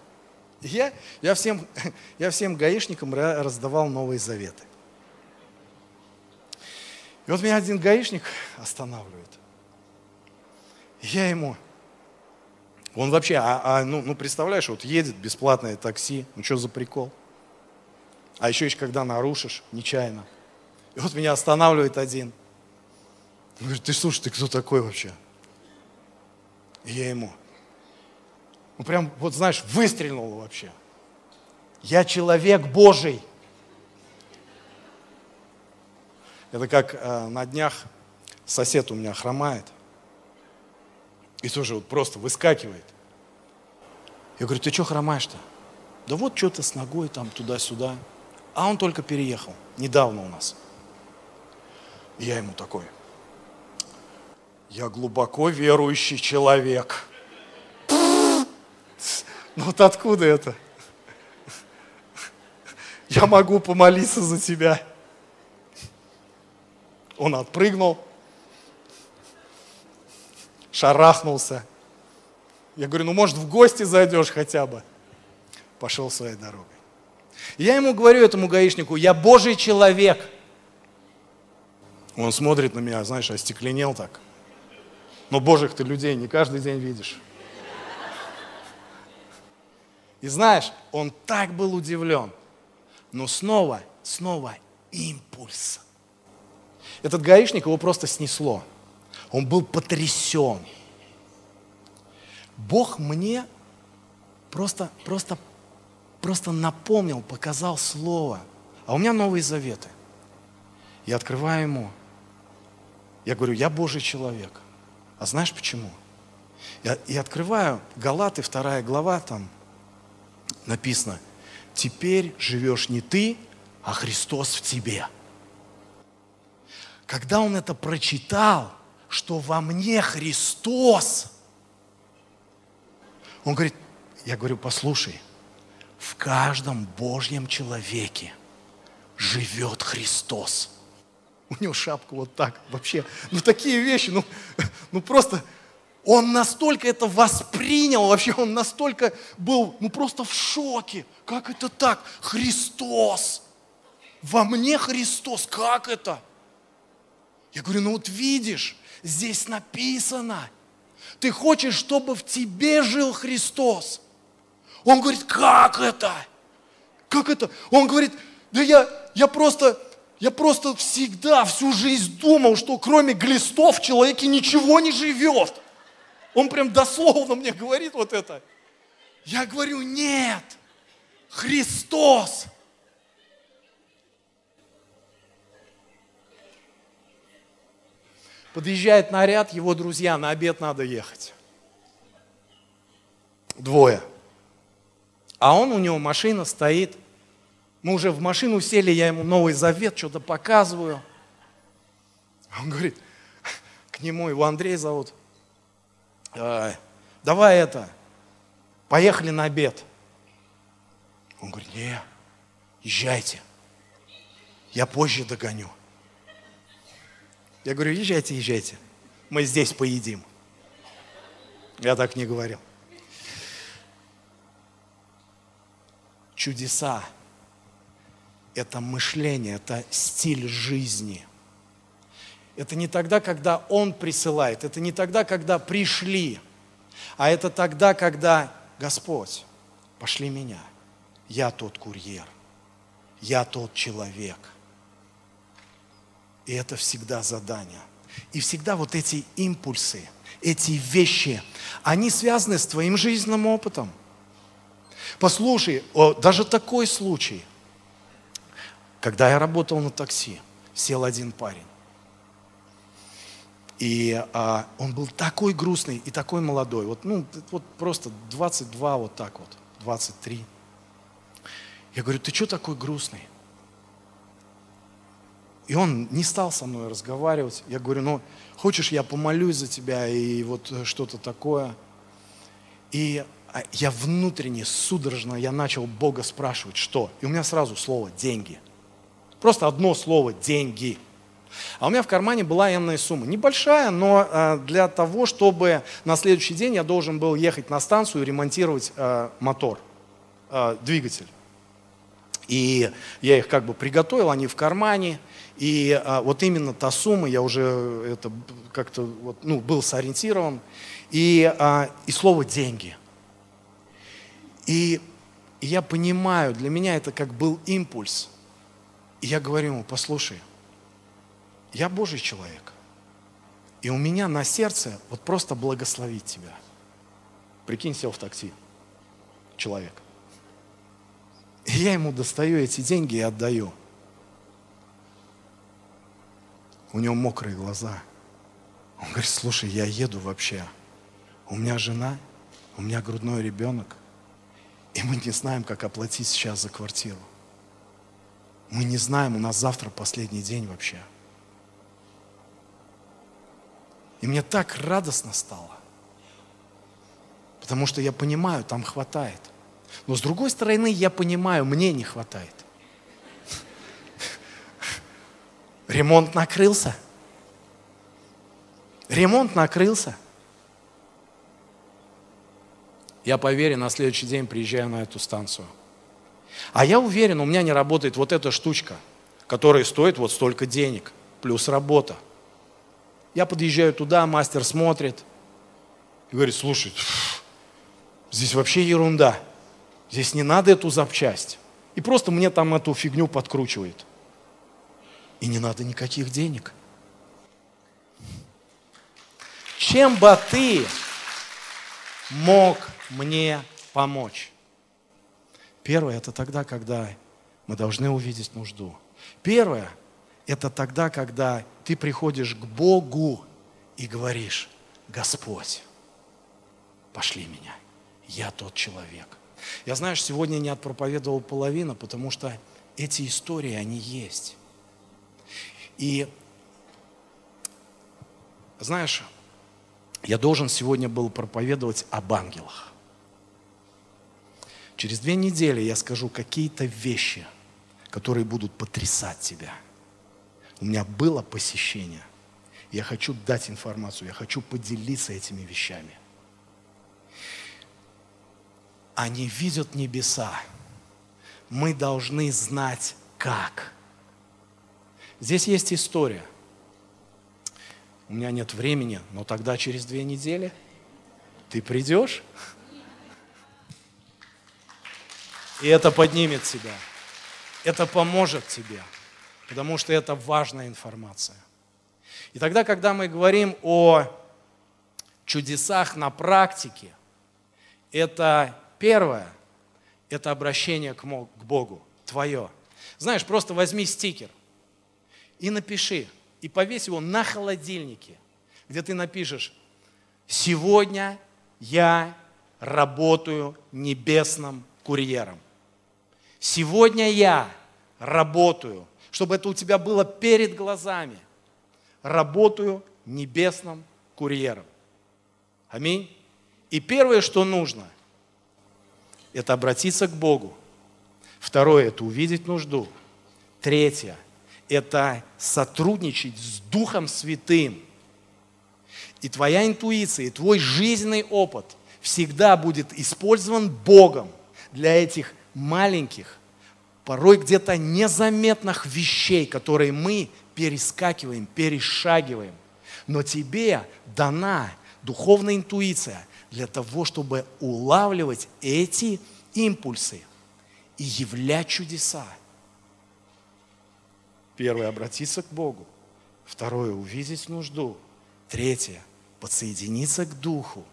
Я, я, всем, [LAUGHS] я всем гаишникам раздавал новые заветы. И вот меня один гаишник останавливает. Я ему, он вообще, а, а, ну, ну представляешь, вот едет бесплатное такси, ну что за прикол? А еще еще когда нарушишь нечаянно. И вот меня останавливает один. Он говорит, ты слушай, ты кто такой вообще? И я ему, ну прям, вот знаешь, выстрелил вообще. Я человек Божий. Это как э, на днях сосед у меня хромает. И тоже вот просто выскакивает. Я говорю, ты что хромаешь-то? Да вот что-то с ногой там туда-сюда. А он только переехал. Недавно у нас. И я ему такой – я глубоко верующий человек. Ну вот откуда это? Я могу помолиться за тебя. Он отпрыгнул, шарахнулся. Я говорю, ну может в гости зайдешь хотя бы. Пошел своей дорогой. я ему говорю, этому гаишнику, я Божий человек. Он смотрит на меня, знаешь, остекленел так. Но Божьих ты людей не каждый день видишь. И знаешь, он так был удивлен. Но снова, снова импульс. Этот гаишник его просто снесло. Он был потрясен. Бог мне просто, просто, просто напомнил, показал слово. А у меня новые заветы. Я открываю ему. Я говорю, я Божий человек. А знаешь почему? Я, и открываю Галаты, вторая глава, там написано, теперь живешь не ты, а Христос в тебе. Когда он это прочитал, что во мне Христос, он говорит, я говорю, послушай, в каждом Божьем человеке живет Христос у него шапка вот так вообще. Ну такие вещи, ну, ну просто он настолько это воспринял, вообще он настолько был, ну просто в шоке. Как это так? Христос. Во мне Христос. Как это? Я говорю, ну вот видишь, здесь написано. Ты хочешь, чтобы в тебе жил Христос. Он говорит, как это? Как это? Он говорит, да я, я просто, я просто всегда, всю жизнь думал, что кроме глистов в человеке ничего не живет. Он прям дословно мне говорит вот это. Я говорю, нет, Христос. Подъезжает наряд, его друзья, на обед надо ехать. Двое. А он, у него машина стоит, мы уже в машину сели, я ему Новый Завет что-то показываю. Он говорит, к нему, его Андрей зовут, «А, давай это, поехали на обед. Он говорит, не, езжайте, я позже догоню. Я говорю, езжайте, езжайте, мы здесь поедим. Я так не говорил. Чудеса – это мышление, это стиль жизни. Это не тогда, когда Он присылает, это не тогда, когда пришли, а это тогда, когда Господь, пошли меня, я тот курьер, я тот человек. И это всегда задание. И всегда вот эти импульсы, эти вещи, они связаны с твоим жизненным опытом. Послушай, даже такой случай, когда я работал на такси, сел один парень. И а, он был такой грустный и такой молодой. Вот, ну, вот просто 22, вот так вот, 23. Я говорю, ты что такой грустный? И он не стал со мной разговаривать. Я говорю, ну, хочешь, я помолюсь за тебя и вот э, что-то такое. И а, я внутренне, судорожно, я начал Бога спрашивать, что? И у меня сразу слово «деньги». Просто одно слово «деньги». А у меня в кармане была энная сумма. Небольшая, но э, для того, чтобы на следующий день я должен был ехать на станцию и ремонтировать э, мотор, двигатель. И я их как бы приготовил, они в кармане – и вот именно та сумма, я уже это как-то вот, ну, был сориентирован, и, и слово «деньги». И я понимаю, для меня это как был импульс. И я говорю ему, послушай, я Божий человек, и у меня на сердце вот просто благословить тебя. Прикинь, сел в такси человек. И я ему достаю эти деньги и отдаю – у него мокрые глаза. Он говорит, слушай, я еду вообще. У меня жена, у меня грудной ребенок. И мы не знаем, как оплатить сейчас за квартиру. Мы не знаем, у нас завтра последний день вообще. И мне так радостно стало. Потому что я понимаю, там хватает. Но с другой стороны, я понимаю, мне не хватает. Ремонт накрылся. Ремонт накрылся. Я по вере на следующий день приезжаю на эту станцию. А я уверен, у меня не работает вот эта штучка, которая стоит вот столько денег, плюс работа. Я подъезжаю туда, мастер смотрит и говорит, слушай, здесь вообще ерунда. Здесь не надо эту запчасть. И просто мне там эту фигню подкручивает и не надо никаких денег. Чем бы ты мог мне помочь? Первое – это тогда, когда мы должны увидеть нужду. Первое – это тогда, когда ты приходишь к Богу и говоришь, Господь, пошли меня, я тот человек. Я, знаешь, сегодня не отпроповедовал половину, потому что эти истории, они есть. И знаешь, я должен сегодня был проповедовать об ангелах. Через две недели я скажу какие-то вещи, которые будут потрясать тебя. У меня было посещение. Я хочу дать информацию, я хочу поделиться этими вещами. Они видят небеса. Мы должны знать, как. Здесь есть история. У меня нет времени, но тогда через две недели ты придешь, и это поднимет тебя. Это поможет тебе, потому что это важная информация. И тогда, когда мы говорим о чудесах на практике, это первое, это обращение к Богу, твое. Знаешь, просто возьми стикер – и напиши, и повесь его на холодильнике, где ты напишешь, сегодня я работаю небесным курьером. Сегодня я работаю, чтобы это у тебя было перед глазами, работаю небесным курьером. Аминь. И первое, что нужно, это обратиться к Богу. Второе, это увидеть нужду. Третье – это сотрудничать с Духом Святым и твоя интуиция, и твой жизненный опыт всегда будет использован Богом для этих маленьких, порой где-то незаметных вещей, которые мы перескакиваем, перешагиваем. Но тебе дана духовная интуиция для того, чтобы улавливать эти импульсы и являть чудеса. Первое – обратиться к Богу. Второе – увидеть нужду. Третье – подсоединиться к Духу.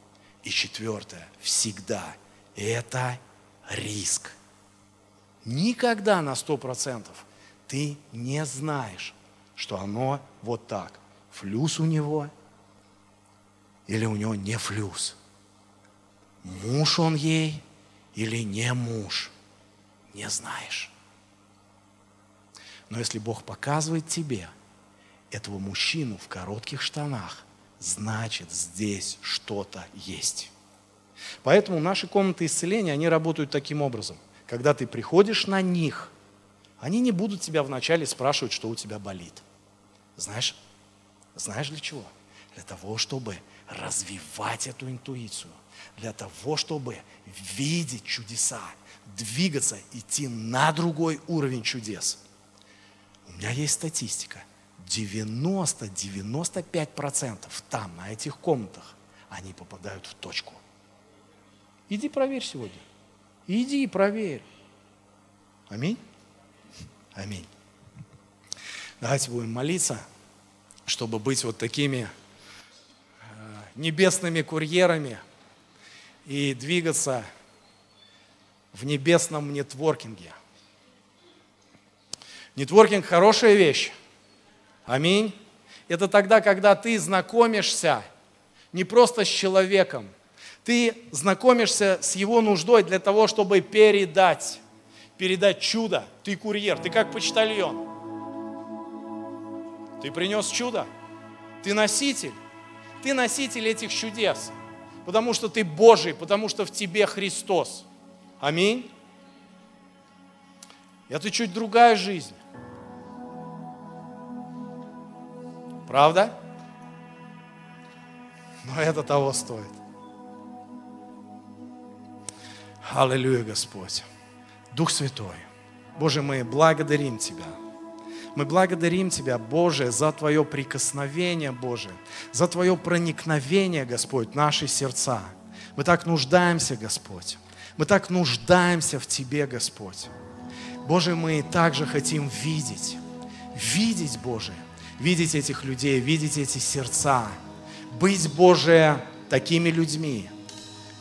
И четвертое – всегда – это риск. Никогда на сто процентов ты не знаешь, что оно вот так. Флюс у него или у него не флюс. Муж он ей или не муж. Не знаешь. Но если Бог показывает тебе этого мужчину в коротких штанах, значит здесь что-то есть. Поэтому наши комнаты исцеления, они работают таким образом. Когда ты приходишь на них, они не будут тебя вначале спрашивать, что у тебя болит. Знаешь, знаешь для чего? Для того, чтобы развивать эту интуицию, для того, чтобы видеть чудеса, двигаться, идти на другой уровень чудес. У меня есть статистика. 90-95% там, на этих комнатах, они попадают в точку. Иди проверь сегодня. Иди и проверь. Аминь. Аминь. Давайте будем молиться, чтобы быть вот такими э, небесными курьерами и двигаться в небесном нетворкинге. Нетворкинг – хорошая вещь. Аминь. Это тогда, когда ты знакомишься не просто с человеком, ты знакомишься с его нуждой для того, чтобы передать, передать чудо. Ты курьер, ты как почтальон. Ты принес чудо. Ты носитель. Ты носитель этих чудес. Потому что ты Божий, потому что в тебе Христос. Аминь. Это чуть другая жизнь. Правда? Но это того стоит. Аллилуйя, Господь. Дух Святой. Боже, мы благодарим Тебя. Мы благодарим Тебя, Боже, за Твое прикосновение, Боже, за Твое проникновение, Господь, в наши сердца. Мы так нуждаемся, Господь. Мы так нуждаемся в Тебе, Господь. Боже, мы также хотим видеть, видеть, Боже, видеть этих людей, видеть эти сердца, быть, Боже, такими людьми,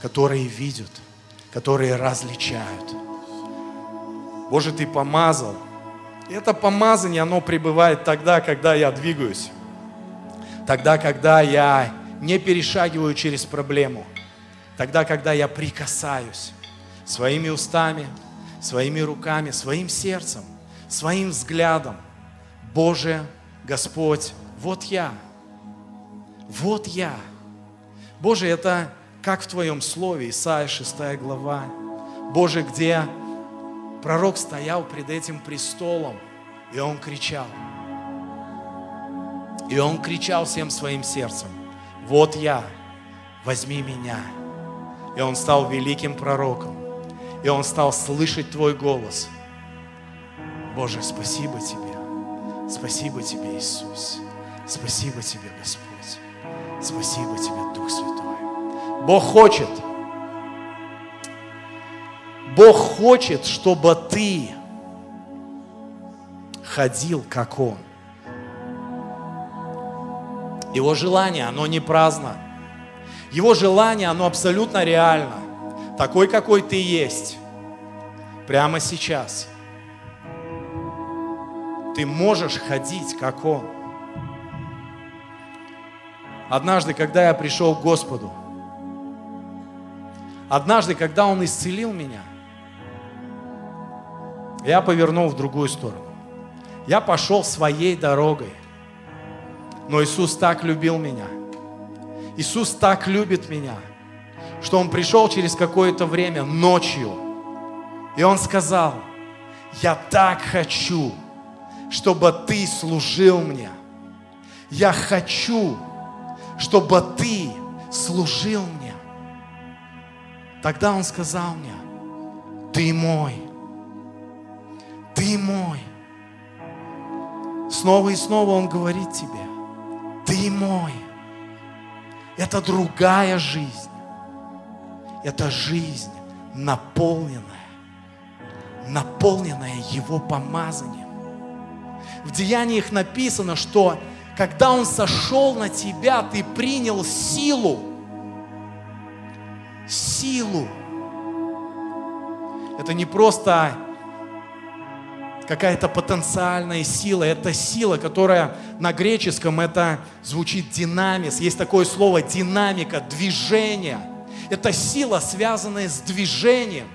которые видят, которые различают. Боже, Ты помазал и это помазание, оно пребывает тогда, когда я двигаюсь. Тогда, когда я не перешагиваю через проблему. Тогда, когда я прикасаюсь своими устами, своими руками, своим сердцем, своим взглядом. Боже, Господь, вот я. Вот я. Боже, это как в Твоем Слове, Исайя 6 глава. Боже, где Пророк стоял пред этим престолом, и он кричал. И он кричал всем своим сердцем, вот я, возьми меня. И он стал великим пророком. И он стал слышать твой голос. Боже, спасибо тебе. Спасибо тебе, Иисус. Спасибо тебе, Господь. Спасибо тебе, Дух Святой. Бог хочет – Бог хочет, чтобы ты ходил, как Он. Его желание, оно не праздно. Его желание, оно абсолютно реально. Такой, какой ты есть. Прямо сейчас. Ты можешь ходить, как Он. Однажды, когда я пришел к Господу, однажды, когда Он исцелил меня – я повернул в другую сторону. Я пошел своей дорогой. Но Иисус так любил меня. Иисус так любит меня, что Он пришел через какое-то время ночью. И Он сказал, я так хочу, чтобы ты служил мне. Я хочу, чтобы ты служил мне. Тогда он сказал мне, ты мой, ты мой. Снова и снова он говорит тебе, ты мой. Это другая жизнь. Это жизнь наполненная, наполненная Его помазанием. В деяниях написано, что когда Он сошел на тебя, ты принял силу. Силу. Это не просто какая-то потенциальная сила, это сила, которая на греческом это звучит динамис. Есть такое слово динамика, движение. Это сила, связанная с движением.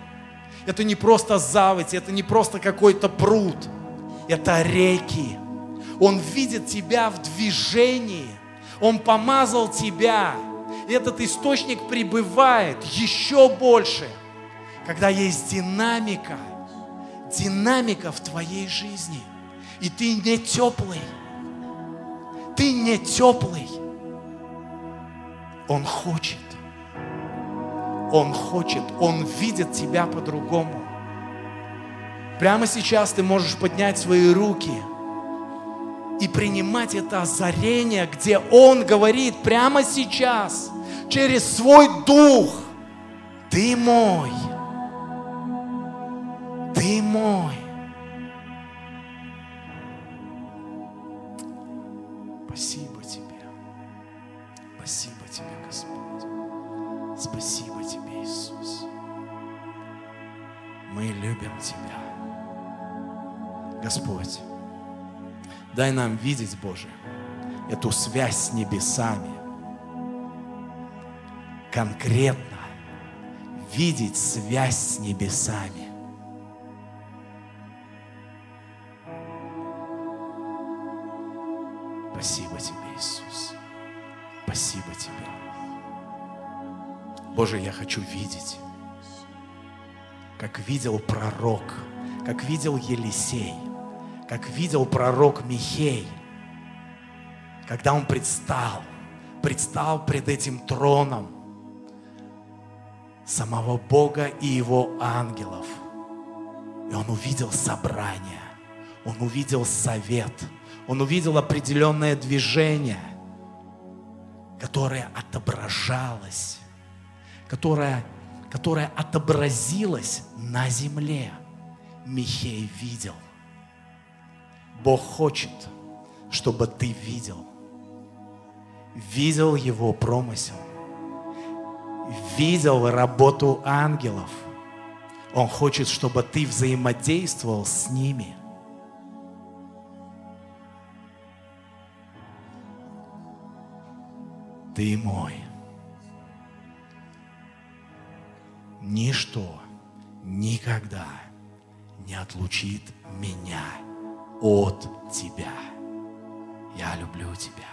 Это не просто заводь, это не просто какой-то пруд. Это реки, он видит тебя в движении. Он помазал тебя. Этот источник прибывает еще больше, когда есть динамика, динамика в твоей жизни. И ты не теплый. Ты не теплый. Он хочет. Он хочет. Он видит тебя по-другому. Прямо сейчас ты можешь поднять свои руки – и принимать это озарение, где Он говорит прямо сейчас, через свой дух, ты мой, Дай нам видеть, Боже, эту связь с небесами. Конкретно видеть связь с небесами. Спасибо Тебе, Иисус. Спасибо Тебе. Боже, я хочу видеть, как видел пророк, как видел Елисей – как видел пророк Михей, когда он предстал, предстал пред этим троном самого Бога и его ангелов. И он увидел собрание, он увидел совет, он увидел определенное движение, которое отображалось, которое, которое отобразилось на земле. Михей видел – Бог хочет, чтобы ты видел. Видел Его промысел. Видел работу ангелов. Он хочет, чтобы ты взаимодействовал с ними. Ты мой. Ничто никогда не отлучит меня от Тебя. Я люблю Тебя.